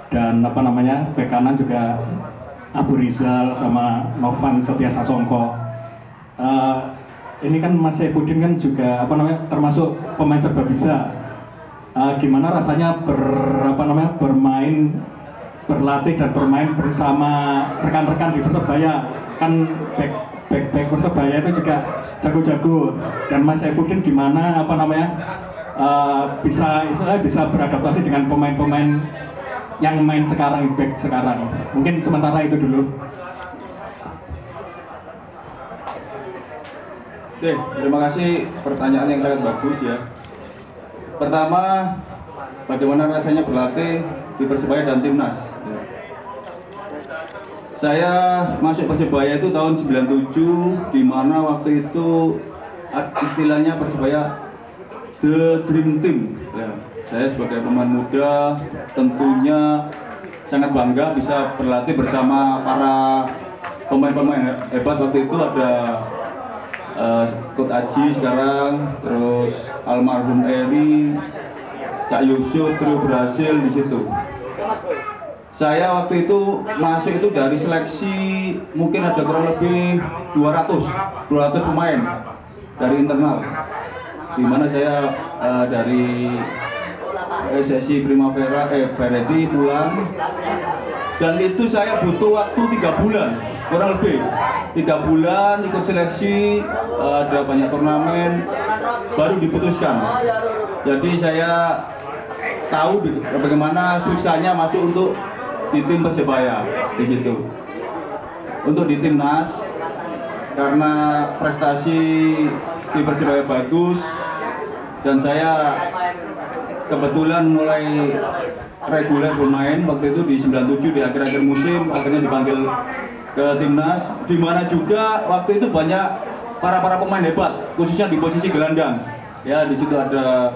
dan apa namanya back kanan juga Abu Rizal sama Novan Setia Sasongko Eh, ini kan Mas Saifuddin kan juga apa namanya termasuk pemain serba bisa. Eh, gimana rasanya ber apa namanya bermain berlatih dan bermain bersama rekan-rekan di Persebaya kan back back back Persebaya itu juga jago-jago dan Mas Saifuddin gimana apa namanya eh, bisa istilahnya bisa beradaptasi dengan pemain-pemain yang main sekarang back sekarang mungkin sementara itu dulu Oke, terima kasih pertanyaan yang sangat bagus ya. Pertama, bagaimana rasanya berlatih di Persebaya dan Timnas? Ya. Saya masuk Persebaya itu tahun 97, di mana waktu itu istilahnya Persebaya The Dream Team. Ya. Saya sebagai pemain muda tentunya sangat bangga bisa berlatih bersama para pemain-pemain hebat waktu itu ada Coach Aji sekarang, terus almarhum Eri, Cak Yusuf, Trio berhasil di situ. Saya waktu itu masuk itu dari seleksi mungkin ada kurang lebih 200, 200 pemain dari internal. Di mana saya eh, dari SSI Primavera, eh Beredi pulang. Dan itu saya butuh waktu tiga bulan kurang lebih. Tiga bulan ikut seleksi eh, ada banyak turnamen baru diputuskan. Jadi saya tahu bagaimana susahnya masuk untuk di tim persebaya di situ. Untuk di timnas karena prestasi di persebaya bagus dan saya kebetulan mulai reguler bermain waktu itu di 97 di akhir-akhir musim akhirnya dipanggil ke timnas. Di mana juga waktu itu banyak para para pemain hebat khususnya di posisi gelandang. Ya di situ ada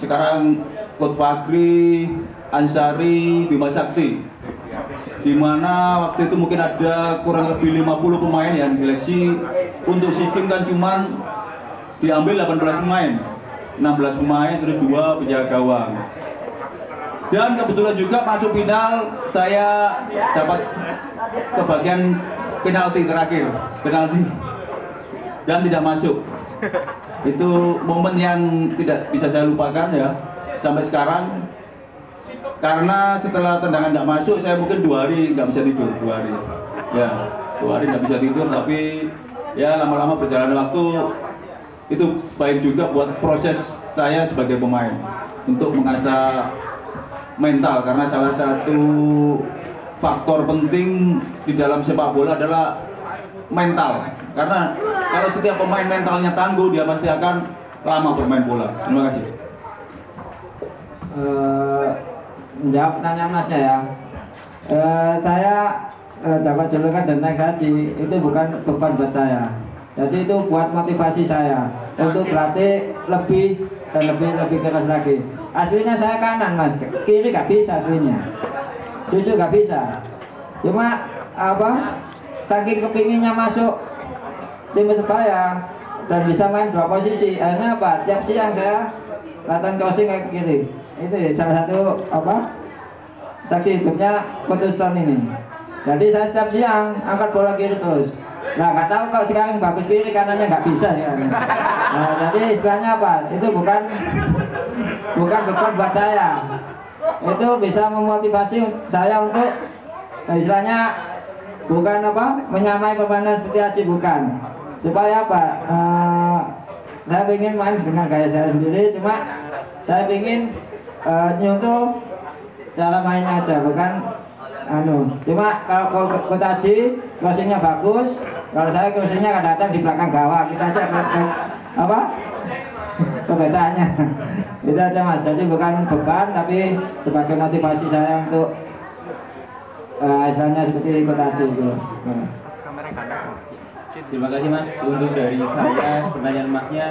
sekarang Coach Fagri, Ansari, Bima Sakti. Di mana waktu itu mungkin ada kurang lebih 50 pemain yang diseleksi. Untuk SEA Games kan cuman diambil 18 pemain. 16 pemain terus dua penjaga gawang. Dan kebetulan juga masuk final saya dapat kebagian penalti terakhir penalti. Dan tidak masuk. [laughs] Itu momen yang tidak bisa saya lupakan ya. Sampai sekarang karena setelah tendangan tidak masuk saya mungkin dua hari nggak bisa tidur dua hari. Ya dua hari nggak bisa tidur tapi ya lama-lama berjalan waktu. Itu baik juga buat proses saya sebagai pemain untuk mengasah mental. Karena salah satu faktor penting di dalam sepak bola adalah mental. Karena kalau setiap pemain mentalnya tangguh dia pasti akan lama bermain bola. Terima kasih. Eh, menjawab pertanyaan masnya ya Eh, saya eh, dapat julukan dan naik haji itu bukan beban buat saya. Jadi itu buat motivasi saya. Untuk berlatih lebih dan lebih lebih keras lagi. Aslinya saya kanan mas. Kiri gak bisa aslinya. Jujur gak bisa. Cuma apa? Saking kepinginnya masuk tim Persebaya dan bisa main dua posisi. Akhirnya apa? Tiap siang saya latihan crossing ke kiri itu ya, salah satu apa saksi hidupnya keputusan ini jadi saya setiap siang angkat bola kiri terus Nah nggak tahu kalau sekarang bagus kiri kanannya nggak bisa ya. Nah, jadi istilahnya apa? Itu bukan bukan beban buat saya. Itu bisa memotivasi saya untuk eh, istilahnya bukan apa menyamai permainan seperti Aji bukan. Supaya apa? Eh, saya ingin main dengan gaya saya sendiri, cuma saya ingin eh, nyontoh cara mainnya aja, bukan anu. Cuma kalau kalau Coach Aji crossingnya bagus, kalau saya crossingnya kadang-kadang di belakang gawang, kita aja apa? [laughs] Perbedaannya [laughs] itu aja mas. Jadi bukan beban, tapi sebagai motivasi saya untuk eh, istilahnya seperti Coach Aji gitu. Mas. Terima kasih Mas. Untuk dari saya pertanyaan Masnya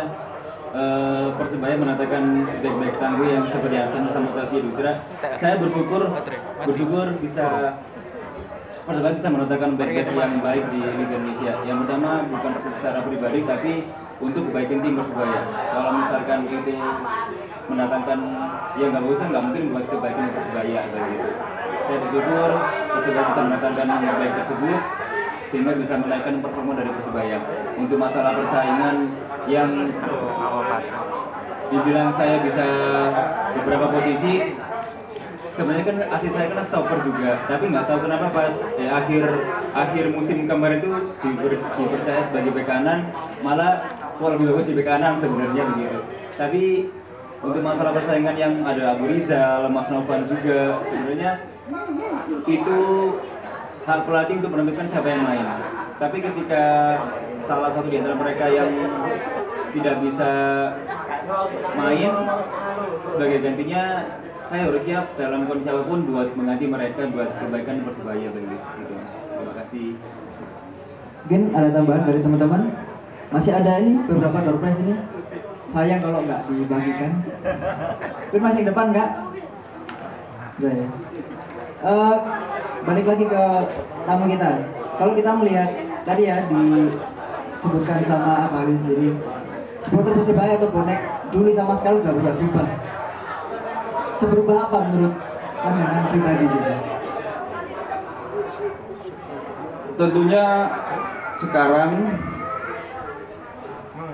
eh, Persebaya menatakan back-back tangguh yang seperti Hasan sama Tavi Dutra. Saya bersyukur bersyukur bisa Persebaya bisa menatakan back-back yang baik di Liga Indonesia. Yang pertama bukan secara pribadi tapi untuk kebaikan tim Persebaya. Kalau misalkan itu mendatangkan yang nggak kan nggak mungkin buat kebaikan Persebaya gitu. Saya bersyukur Persebaya bisa mendatangkan yang baik tersebut sehingga bisa menaikkan performa dari Persebaya. Untuk masalah persaingan yang dibilang saya bisa beberapa posisi sebenarnya kan asli saya kan stopper juga tapi nggak tahu kenapa pas di akhir akhir musim kemarin itu diper- dipercaya sebagai bek kanan malah wah lebih bagus di bek kanan sebenarnya begitu tapi untuk masalah persaingan yang ada Abu Rizal, Mas Novan juga sebenarnya itu hak pelatih untuk menentukan siapa yang main. Tapi ketika salah satu di antara mereka yang tidak bisa main sebagai gantinya saya harus siap dalam kondisi apa pun buat mengganti mereka buat kebaikan persebaya begitu gitu terima kasih Mungkin ada tambahan dari teman-teman. Masih ada ini beberapa door prize ini. Sayang kalau nggak dibagikan. Mungkin masih depan nggak? Ya. Eh, balik lagi ke tamu kita. Kalau kita melihat tadi ya disebutkan sama Haris sendiri, supporter Persebaya atau bonek dulu sama sekali udah banyak berubah. Seberubah apa menurut pandangan pribadi juga? tentunya sekarang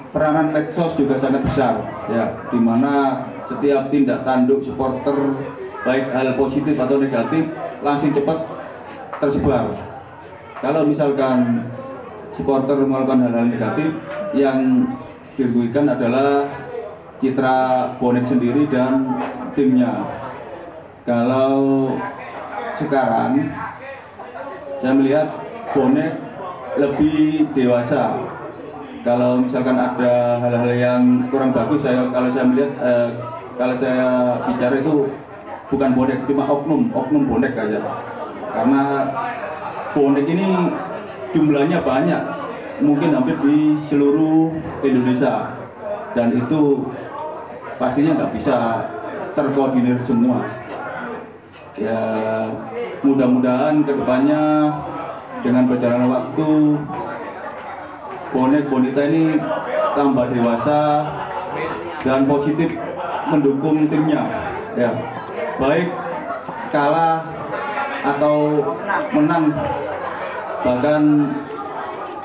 peranan medsos juga sangat besar ya di mana setiap tindak tanduk supporter baik hal positif atau negatif langsung cepat tersebar. Kalau misalkan supporter melakukan hal-hal negatif yang dirugikan adalah citra bonek sendiri dan timnya. Kalau sekarang saya melihat bonek lebih dewasa. Kalau misalkan ada hal-hal yang kurang bagus saya kalau saya melihat eh, kalau saya bicara itu bukan bonek cuma oknum oknum bonek aja karena bonek ini jumlahnya banyak mungkin hampir di seluruh Indonesia. Dan itu pastinya nggak bisa terkoordinir semua. Ya mudah-mudahan ke depannya dengan berjalannya waktu bonek bonita ini tambah dewasa dan positif mendukung timnya. Ya baik kalah atau menang bahkan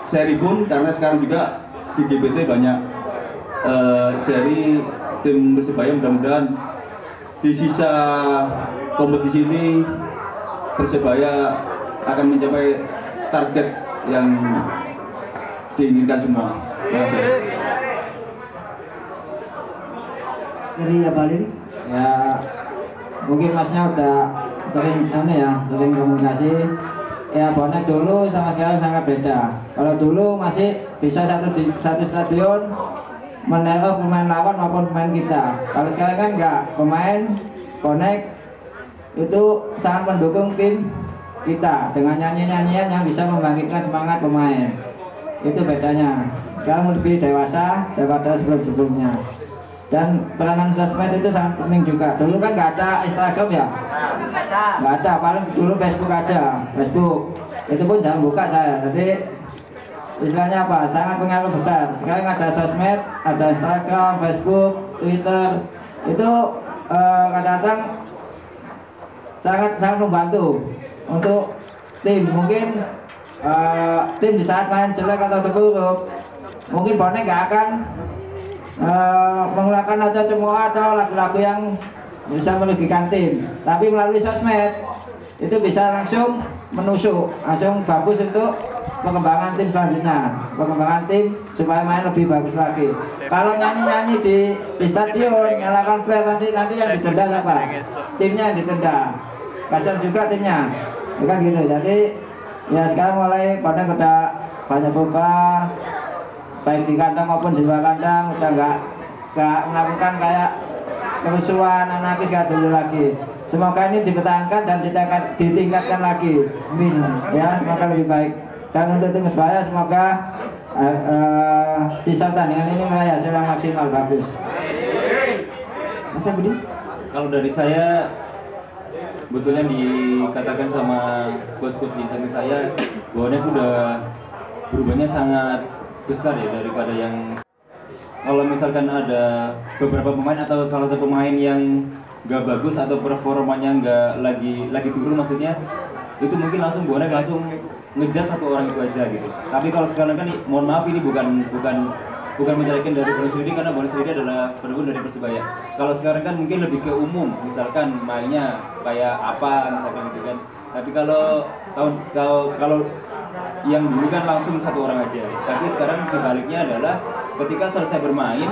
seri pun karena sekarang juga di GBT banyak eh, seri tim Persebaya mudah-mudahan di sisa kompetisi ini Persebaya akan mencapai target yang diinginkan semua. Terima kasih. Dari Abalin, ya mungkin masnya udah sering anu ya sering komunikasi. Ya bonek dulu sama sekarang sangat beda. Kalau dulu masih bisa satu di satu stadion meneror pemain lawan maupun pemain kita. Kalau sekarang kan enggak pemain bonek itu sangat mendukung tim kita dengan nyanyi-nyanyian yang bisa membangkitkan semangat pemain. Itu bedanya. Sekarang lebih dewasa daripada sebelum-sebelumnya dan peranan sosmed itu sangat penting juga. Dulu kan nggak ada Instagram ya? Nggak ada. Paling dulu Facebook aja. Facebook. Itu pun jangan buka saya. Jadi istilahnya apa? Sangat pengaruh besar. Sekarang ada sosmed ada Instagram Facebook Twitter. Itu eh, kadang-kadang sangat sangat membantu untuk tim. Mungkin eh, tim di saat main jelek atau terburuk mungkin bonek nggak akan eh, mengeluarkan aja cemooh atau lagu-lagu yang bisa merugikan tim. Tapi melalui sosmed itu bisa langsung menusuk langsung bagus untuk pengembangan tim selanjutnya. Pengembangan tim supaya main lebih bagus lagi. Kalau nyanyi-nyanyi di di stadion nyalakan flare nanti nanti yang didenda siapa timnya yang didenda kasihan juga timnya. Bukan gitu. Jadi ya sekarang mulai pada udah banyak berubah baik di kandang maupun di luar kandang udah nggak nggak melakukan kayak kerusuhan anarkis kayak dulu lagi semoga ini dipertahankan dan ditingkat, ditingkatkan lagi Amin. ya semoga lebih baik dan untuk tim Persebaya semoga eh, eh, sisa pertandingan ini hasil yang maksimal bagus Mas Budi? Kalau dari saya betulnya dikatakan sama coach-coach di samping saya bahwa udah berubahnya sangat besar ya daripada yang kalau misalkan ada beberapa pemain atau salah satu pemain yang nggak bagus atau performanya nggak lagi lagi turun maksudnya itu mungkin langsung bonek langsung ngejar satu orang itu aja gitu. Tapi kalau sekarang kan mohon maaf ini bukan bukan bukan menjelekan dari Bonek sendiri karena Bonek sendiri adalah pendukung dari Persebaya. Kalau sekarang kan mungkin lebih ke umum misalkan mainnya kayak apa misalkan gitu kan tapi kalau tahun kalau kalau yang dulu kan langsung satu orang aja. Tapi sekarang kebaliknya adalah ketika selesai bermain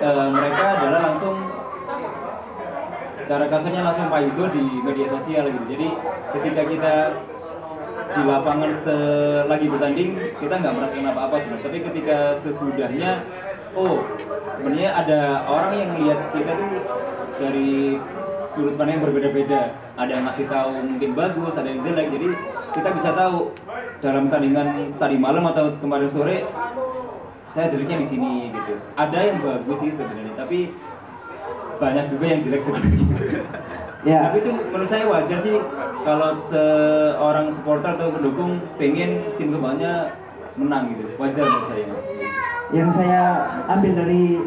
eh, mereka adalah langsung cara kasarnya langsung payudo di media sosial gitu. Jadi ketika kita di lapangan lagi bertanding kita nggak merasakan apa-apa sebenarnya. Tapi ketika sesudahnya oh sebenarnya ada orang yang melihat kita tuh dari sudut pandang yang berbeda-beda. Ada yang ngasih tahu mungkin bagus ada yang jelek. Jadi kita bisa tahu dalam tandingan tadi malam atau kemarin sore saya jeleknya di sini gitu. Ada yang bagus sih sebenarnya tapi banyak juga yang jelek sebenarnya. [laughs] Ya. tapi itu menurut saya wajar sih kalau seorang supporter atau pendukung pengen tim kembangnya menang gitu. Wajar menurut saya mas. Yang saya ambil dari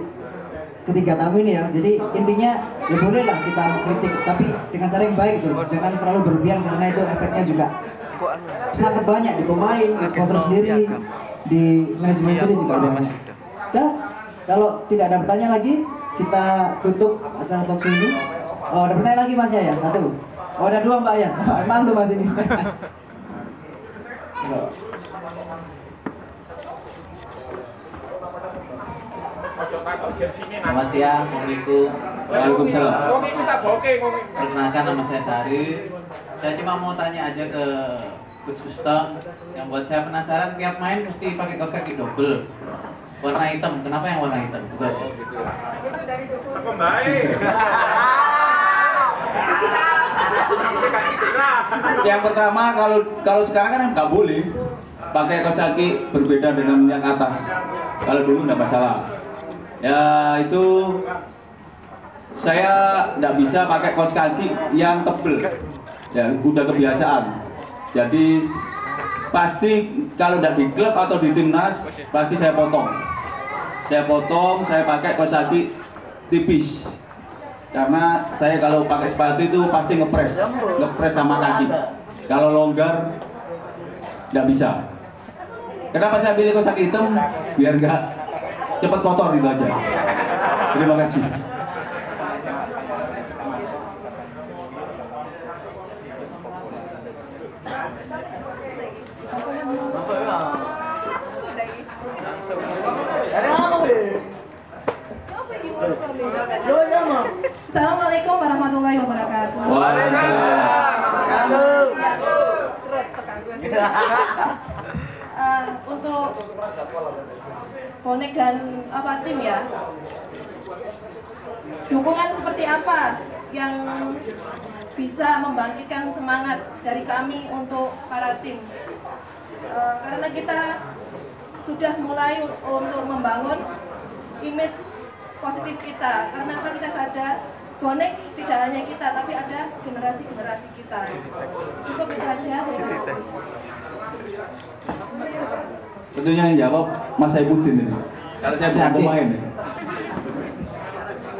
ketiga tamu ini ya, jadi intinya ya boleh lah kita mengkritik, tapi dengan cara yang baik gitu. Jangan terlalu berlebihan karena itu efeknya juga sangat banyak di pemain, di supporter sendiri, di manajemen sendiri juga ada. Dan kalau tidak ada pertanyaan lagi, kita tutup acara talk show ini. Oh, ada pertanyaan lagi Mas ya? Satu. Oh, ada dua Mbak ya. [laughs] Emang tuh Mas ini. [laughs] Selamat siang, Assalamualaikum. Waalaikumsalam. Perkenalkan nama saya Sari. Saya cuma mau tanya aja ke Coach Gustaf. Yang buat saya penasaran tiap main mesti pakai kaos kaki double. Warna hitam. Kenapa yang warna hitam? Itu aja. Apa baik? Ini lah. Yang pertama kalau kalau sekarang kan nggak boleh pakai kaos kaki berbeda dengan yang atas. Kalau dulu nggak masalah. Ya itu saya nggak bisa pakai kaos kaki yang tebel. Ya udah kebiasaan. Jadi pasti kalau tidak di klub atau di timnas pasti saya potong. Saya potong, saya pakai kaos kaki tipis karena saya kalau pakai sepatu itu pasti ngepres ngepres sama kaki kalau longgar nggak bisa kenapa saya pilih kaos kaki hitam biar nggak cepet kotor gitu aja terima kasih. Assalamualaikum warahmatullahi wabarakatuh. Eh, untuk bonek dan apa tim ya? Dukungan seperti apa yang bisa membangkitkan semangat dari kami untuk para tim? Eh, karena kita sudah mulai untuk membangun image positif kita. Karena apa kita sadar? Bonek tidak hanya kita tapi ada generasi-generasi kita. Cukup itu aja tentunya yang jawab Mas Saifuddin ini. Kalau saya bukan pemain.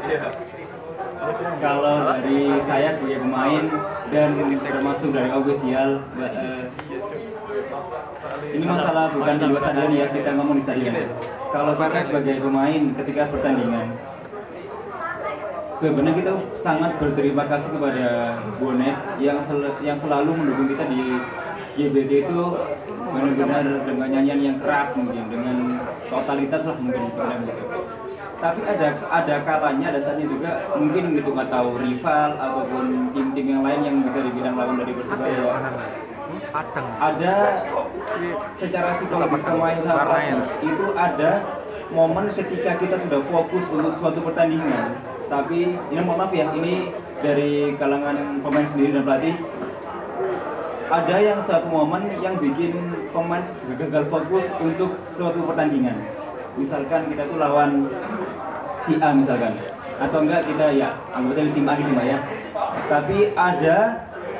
Ya. kalau dari saya sebagai pemain dan termasuk dari official eh, ini masalah bukan di luar stadion ya kita ngomong di stadion kalau kita sebagai pemain ketika pertandingan sebenarnya kita sangat berterima kasih kepada bonek yang sel- yang selalu mendukung kita di GBT itu benar-benar dengan nyanyian yang keras mungkin dengan totalitas lah mungkin dibilang gitu. Tapi ada ada kalanya ada saatnya juga mungkin gitu nggak tahu rival ataupun tim-tim yang lain yang bisa dibilang lawan dari Persebaya. Ada secara psikologis pemain sama pelatih itu ada momen ketika kita sudah fokus untuk suatu pertandingan. Tapi ini mohon maaf ya ini dari kalangan pemain sendiri dan pelatih ada yang suatu momen yang bikin pemain gagal fokus untuk suatu pertandingan. Misalkan kita tuh lawan si A misalkan. Atau enggak kita ya anggota tim A gitu Mbak ya. Tapi ada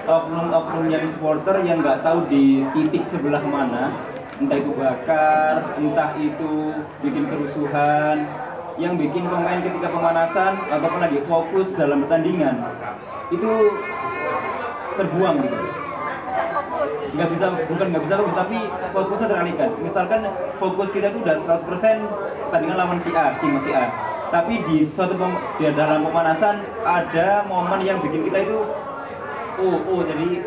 oknum-oknum yang supporter yang nggak tahu di titik sebelah mana. Entah itu bakar entah itu bikin kerusuhan yang bikin pemain ketika pemanasan ataupun lagi fokus dalam pertandingan. Itu terbuang gitu nggak bisa bukan nggak bisa fokus tapi fokusnya teralihkan. Misalkan fokus kita itu udah 100% pertandingan lawan si A tim si A. Tapi di suatu pem, dalam pemanasan ada momen yang bikin kita itu oh oh jadi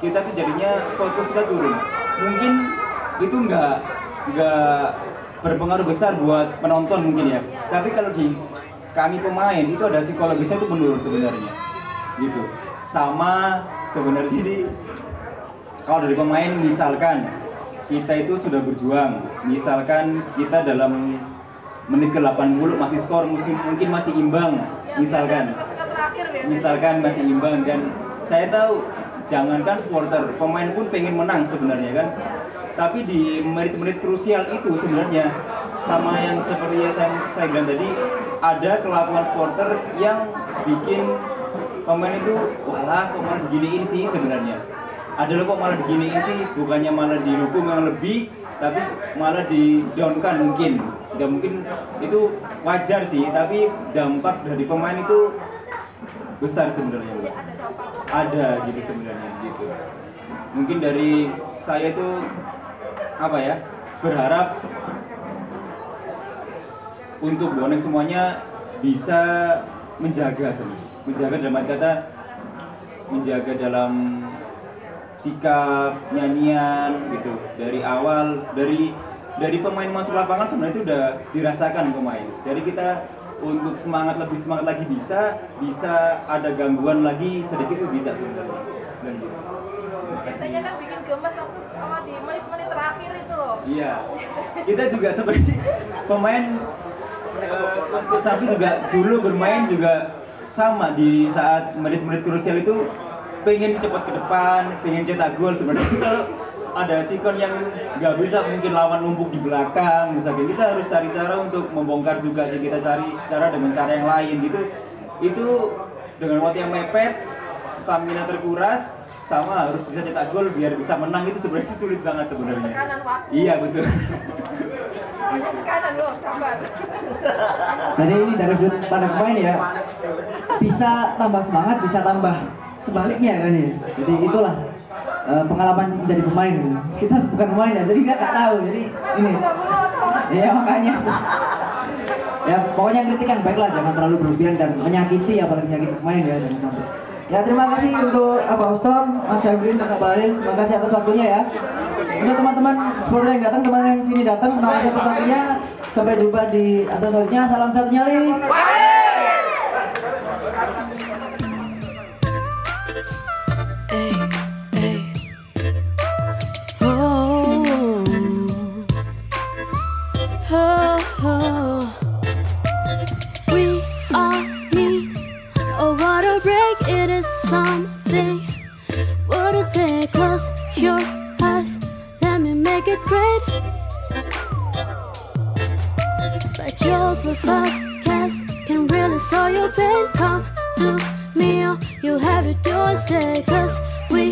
kita tuh jadinya fokus kita turun. Mungkin itu nggak nggak berpengaruh besar buat penonton mungkin ya. Tapi kalau di kami pemain itu ada psikologisnya itu menurun sebenarnya. Gitu. Sama sebenarnya sih kalau dari pemain misalkan kita itu sudah berjuang. Misalkan kita dalam menit ke 80 masih skor musim mungkin masih imbang misalkan. Misalkan masih imbang dan saya tahu jangankan supporter pemain pun pengen menang sebenarnya kan? Tapi di menit-menit krusial itu sebenarnya sama yang seperti yang saya, saya bilang tadi ada kelakuan supporter yang bikin pemain itu walah kok malah diginiin sih sebenarnya ada loh kok malah diginiin sih. Bukannya malah didukung yang lebih tapi malah di downkan mungkin. Ya mungkin itu wajar sih tapi dampak dari pemain itu besar sebenarnya ada gitu sebenarnya gitu. Mungkin dari saya itu apa ya berharap untuk bonek semuanya bisa menjaga sebenarnya. Menjaga dalam kata menjaga dalam sikap nyanyian gitu. Dari awal dari dari pemain masuk lapangan sebenarnya itu udah dirasakan pemain. Jadi kita untuk semangat lebih semangat lagi bisa bisa ada gangguan lagi sedikit itu bisa sebenarnya. Dan gitu. biasanya kan bikin gemes waktu sama di menit-menit terakhir itu. Iya, kita juga seperti pemain eh, Mas Coach Safi juga dulu bermain juga sama di saat menit-menit krusial itu pengen cepat ke depan, pengen cetak gol sebenarnya. Kalau [laughs] ada sikon yang nggak bisa mungkin lawan numpuk di belakang misalnya kita harus cari cara untuk membongkar juga sih. Kita cari cara dengan cara yang lain gitu. Itu dengan waktu yang mepet stamina terkuras sama harus bisa cetak gol biar bisa menang. Itu sebenarnya sulit banget sebenarnya. Iya betul. Tekanan loh sabar. Jadi ini dari sudut pandang pemain ya. Bisa tambah semangat, bisa tambah sebaliknya kan ya. Jadi itulah eh, pengalaman menjadi pemain. Kita bukan pemain ya, jadi nggak tahu. Jadi ini, ya makanya. Ya pokoknya kritikan baiklah, jangan terlalu berlebihan dan menyakiti apalagi menyakiti pemain ya jangan sampai. Ya terima kasih untuk apa Ustom, Mas Jabrin, dan Balil. Terima kasih atas waktunya ya. Untuk teman-teman supporter yang datang, teman yang sini datang, kasih atas waktunya. Sampai jumpa di atas selanjutnya. Salam satu nyali. Something. What a thing. Close your eyes. Let me make it great. But your podcast can really solve your pain. Come to me, all you have to do is say, cause we